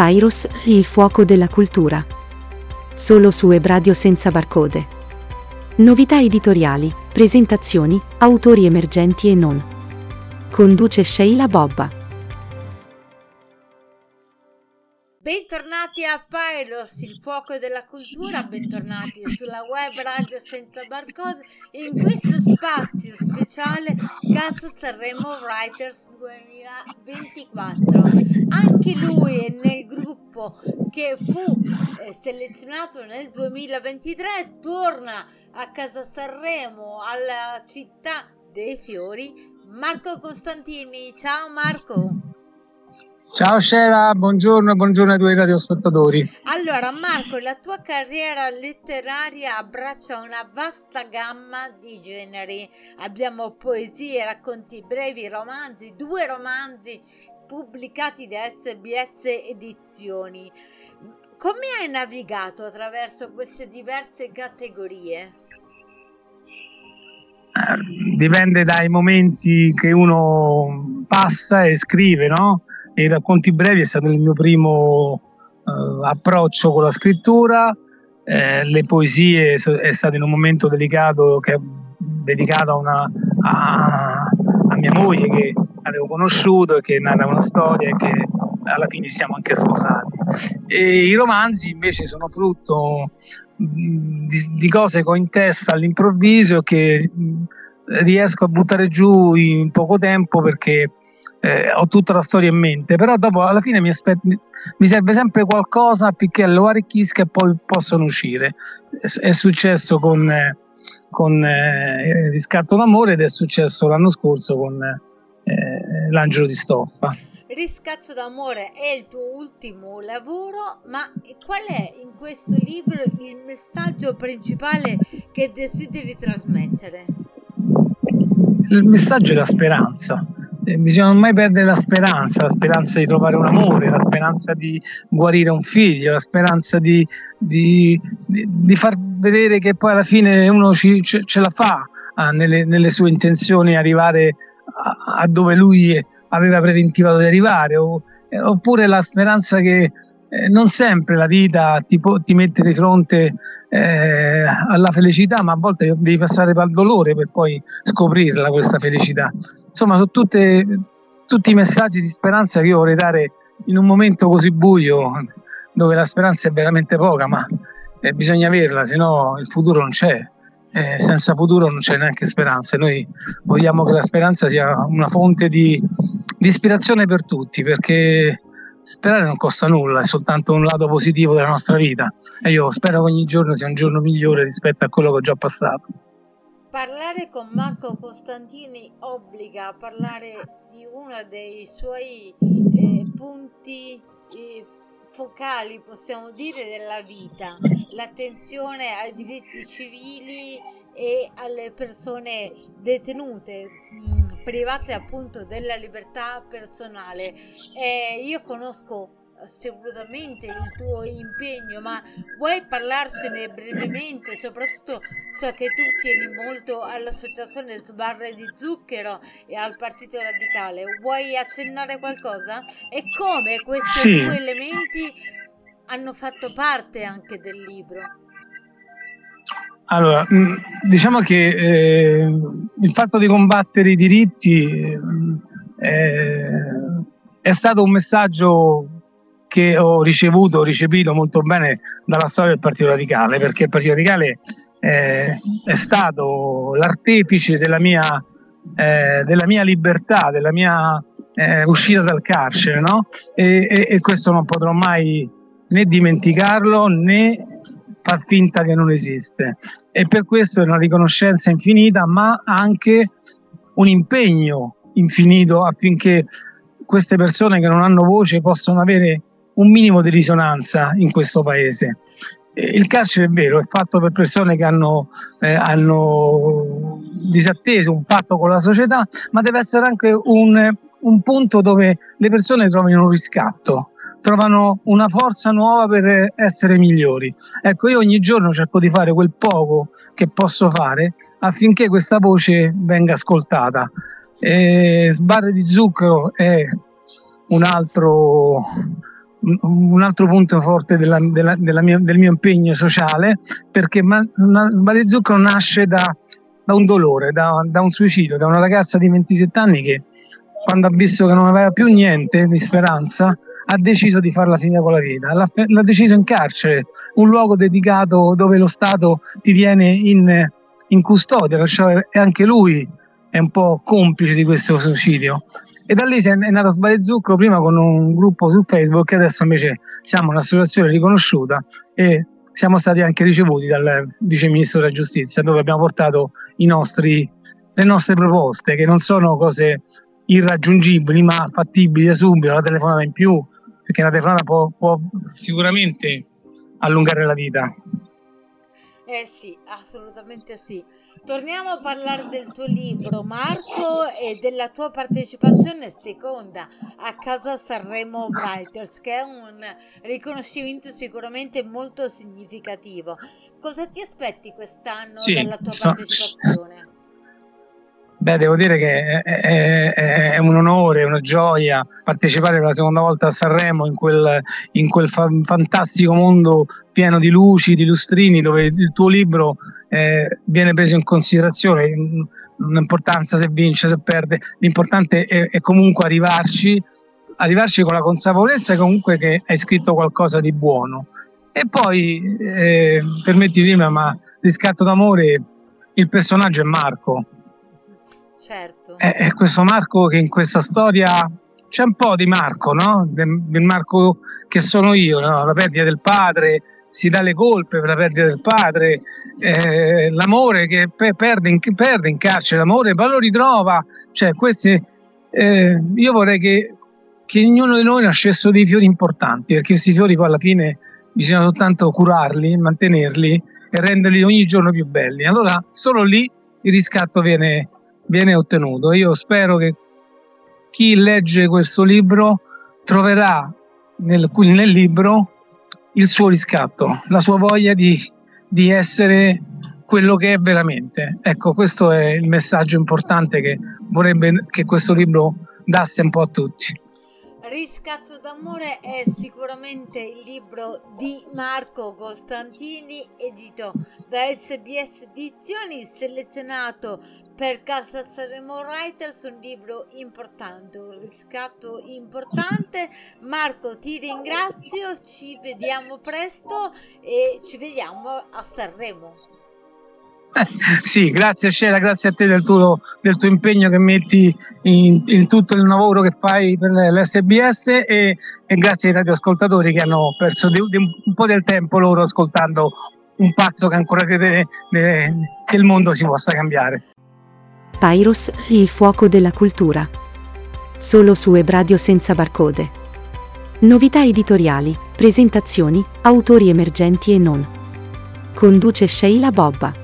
Papyrus, il fuoco della cultura. Solo su Ebradio senza barcode. Novità editoriali, presentazioni, autori emergenti e non. Conduce Sheila Bobba. Bentornati a Pyros, il fuoco della cultura, bentornati sulla web radio senza barcode in questo spazio speciale Casa Sanremo Writers 2024. Anche lui è nel gruppo che fu eh, selezionato nel 2023, torna a Casa Sanremo, alla città dei fiori, Marco Costantini. Ciao Marco! Ciao Sheila, buongiorno buongiorno ai tuoi radiospettatori. Allora Marco, la tua carriera letteraria abbraccia una vasta gamma di generi. Abbiamo poesie, racconti brevi, romanzi, due romanzi pubblicati da SBS Edizioni. Come hai navigato attraverso queste diverse categorie? Eh, dipende dai momenti che uno passa e scrive, no? I racconti brevi è stato il mio primo uh, approccio con la scrittura, eh, le poesie è stato in un momento delicato che dedicato a, una, a, a, mia moglie che avevo conosciuto e che narra una storia e che alla fine ci siamo anche sposati. E I romanzi invece sono frutto di, di cose che ho in testa all'improvviso che riesco a buttare giù in poco tempo perché eh, ho tutta la storia in mente, però dopo alla fine mi, aspet- mi serve sempre qualcosa affinché lo arricchisca e poi possono uscire. È, successo con, con eh, Riscatto d'amore ed è successo l'anno scorso con eh, L'angelo di stoffa. Riscatto d'amore è il tuo ultimo lavoro, ma qual è in questo libro il messaggio principale che desideri trasmettere? Il messaggio è la speranza. Eh, bisogna mai perdere la speranza, la speranza di trovare un amore, la speranza di guarire un figlio, la speranza di, di, di, far vedere che poi alla fine uno ci, ce, ce la fa ah, nelle, nelle, sue intenzioni arrivare a, a dove lui aveva preventivato di arrivare, o, eh, oppure la speranza che eh, non sempre la vita ti, ti mette di fronte eh, alla felicità, ma a volte devi passare il dolore per poi scoprirla questa felicità. Insomma, sono tutte, tutti i messaggi di speranza che io vorrei dare in un momento così buio, dove la speranza è veramente poca, ma eh, bisogna averla, se no il futuro non c'è eh, senza futuro non c'è neanche speranza. Noi vogliamo che la speranza sia una fonte di, di ispirazione per tutti, perché sperare non costa nulla, è soltanto un lato positivo della nostra vita. E io spero che ogni giorno sia un giorno migliore rispetto a quello che ho già passato. Parlare con Marco Costantini obbliga a parlare di uno dei suoi eh, punti eh, focali, possiamo dire, della vita, l'attenzione ai diritti civili e alle persone detenute, mm, private appunto della libertà personale. Eh, io conosco assolutamente il tuo impegno, ma vuoi parlarcene brevemente? Soprattutto so che tu tieni molto all'associazione Sbarre di Zucchero e al Partito Radicale. Vuoi accennare qualcosa? E come questi sì. due elementi hanno fatto parte anche del libro? Allora, mm, diciamo che eh, il fatto di combattere i diritti eh, è stato un messaggio che ho ricevuto, ho ricepito molto bene dalla storia del Partito Radicale, perché il Partito Radicale eh, è stato l'artefice della mia, eh, della mia libertà, della mia eh, uscita dal carcere, no? e, e, e questo non potrò mai né dimenticarlo né far finta che non esiste. E per questo è una riconoscenza infinita, ma anche un impegno infinito affinché queste persone che non hanno voce possano avere un minimo di risonanza in questo paese. Il carcere è vero, è fatto per persone che hanno, eh, hanno disatteso un patto con la società, ma deve essere anche un, un punto dove le persone trovano un riscatto, trovano una forza nuova per essere migliori. Ecco, io ogni giorno cerco di fare quel poco che posso fare affinché questa voce venga ascoltata. E sbarre di zucchero è un altro un altro punto forte della, della, della mia, del mio impegno sociale, perché Sbagli Zucchero nasce da, da un dolore, da, da, un suicidio, da una ragazza di 27 anni che quando ha visto che non aveva più niente di speranza, ha deciso di farla finire con la vita. L'ha, l'ha deciso in carcere, un luogo dedicato dove lo Stato ti viene in, in custodia, perciò anche lui è un po' complice di questo suicidio. E da lì è nata Sbale Zucchero prima con un gruppo su Facebook e adesso invece siamo un'associazione riconosciuta e siamo stati anche ricevuti dal Vice Ministro della Giustizia dove abbiamo portato nostri, le nostre proposte che non sono cose irraggiungibili ma fattibili da subito, la telefonata in più, perché la telefonata può, può sicuramente allungare la vita. Eh sì, assolutamente sì. Torniamo a parlare del tuo libro, Marco, e della tua partecipazione seconda a Casa Sanremo Writers, che è un riconoscimento sicuramente molto significativo. Cosa ti aspetti quest'anno sì, dalla tua so, partecipazione? Beh, devo dire che è, è, è, un onore, una gioia partecipare per la seconda volta a Sanremo in quel, in quel fa- fantastico mondo pieno di luci, di lustrini, dove il tuo libro eh, viene preso in considerazione, l'importanza se vince, se perde, l'importante è, è comunque arrivarci, arrivarci con la consapevolezza comunque che hai scritto qualcosa di buono. E poi, eh, permetti di dire, ma riscatto d'amore, il personaggio è Marco Certo. È, è, questo Marco che in questa storia c'è un po' di Marco, no? Del, del Marco che sono io, no? La perdita del padre, si dà le colpe per la perdita del padre, eh, l'amore che pe- perde, in, perde, in, carcere, l'amore poi lo ritrova. Cioè, questi, eh, io vorrei che, che ognuno di noi nascesse dei fiori importanti, perché questi fiori poi alla fine bisogna soltanto curarli, mantenerli e renderli ogni giorno più belli. Allora solo lì il riscatto viene, viene ottenuto. Io spero che chi legge questo libro troverà nel, nel libro il suo riscatto, la sua voglia di, di essere quello che è veramente. Ecco, questo è il messaggio importante che vorrebbe che questo libro dasse un po' a tutti. Riscatto d'amore è sicuramente il libro di Marco Costantini, edito da SBS Edizioni, selezionato per Casa Sanremo Writers, un libro importante, un riscatto importante. Marco, ti ringrazio, ci vediamo presto e ci vediamo a Sanremo. Sì, grazie Scela, grazie a te del tuo, del tuo impegno che metti in, in, tutto il lavoro che fai per l'SBS e, e grazie ai radioascoltatori che hanno perso di, di un, po' del tempo loro ascoltando un pazzo che ancora crede che il mondo si possa cambiare. Pyrus, il fuoco della cultura. Solo su Ebradio senza barcode. Novità editoriali, presentazioni, autori emergenti e non. Conduce Sheila Bobba.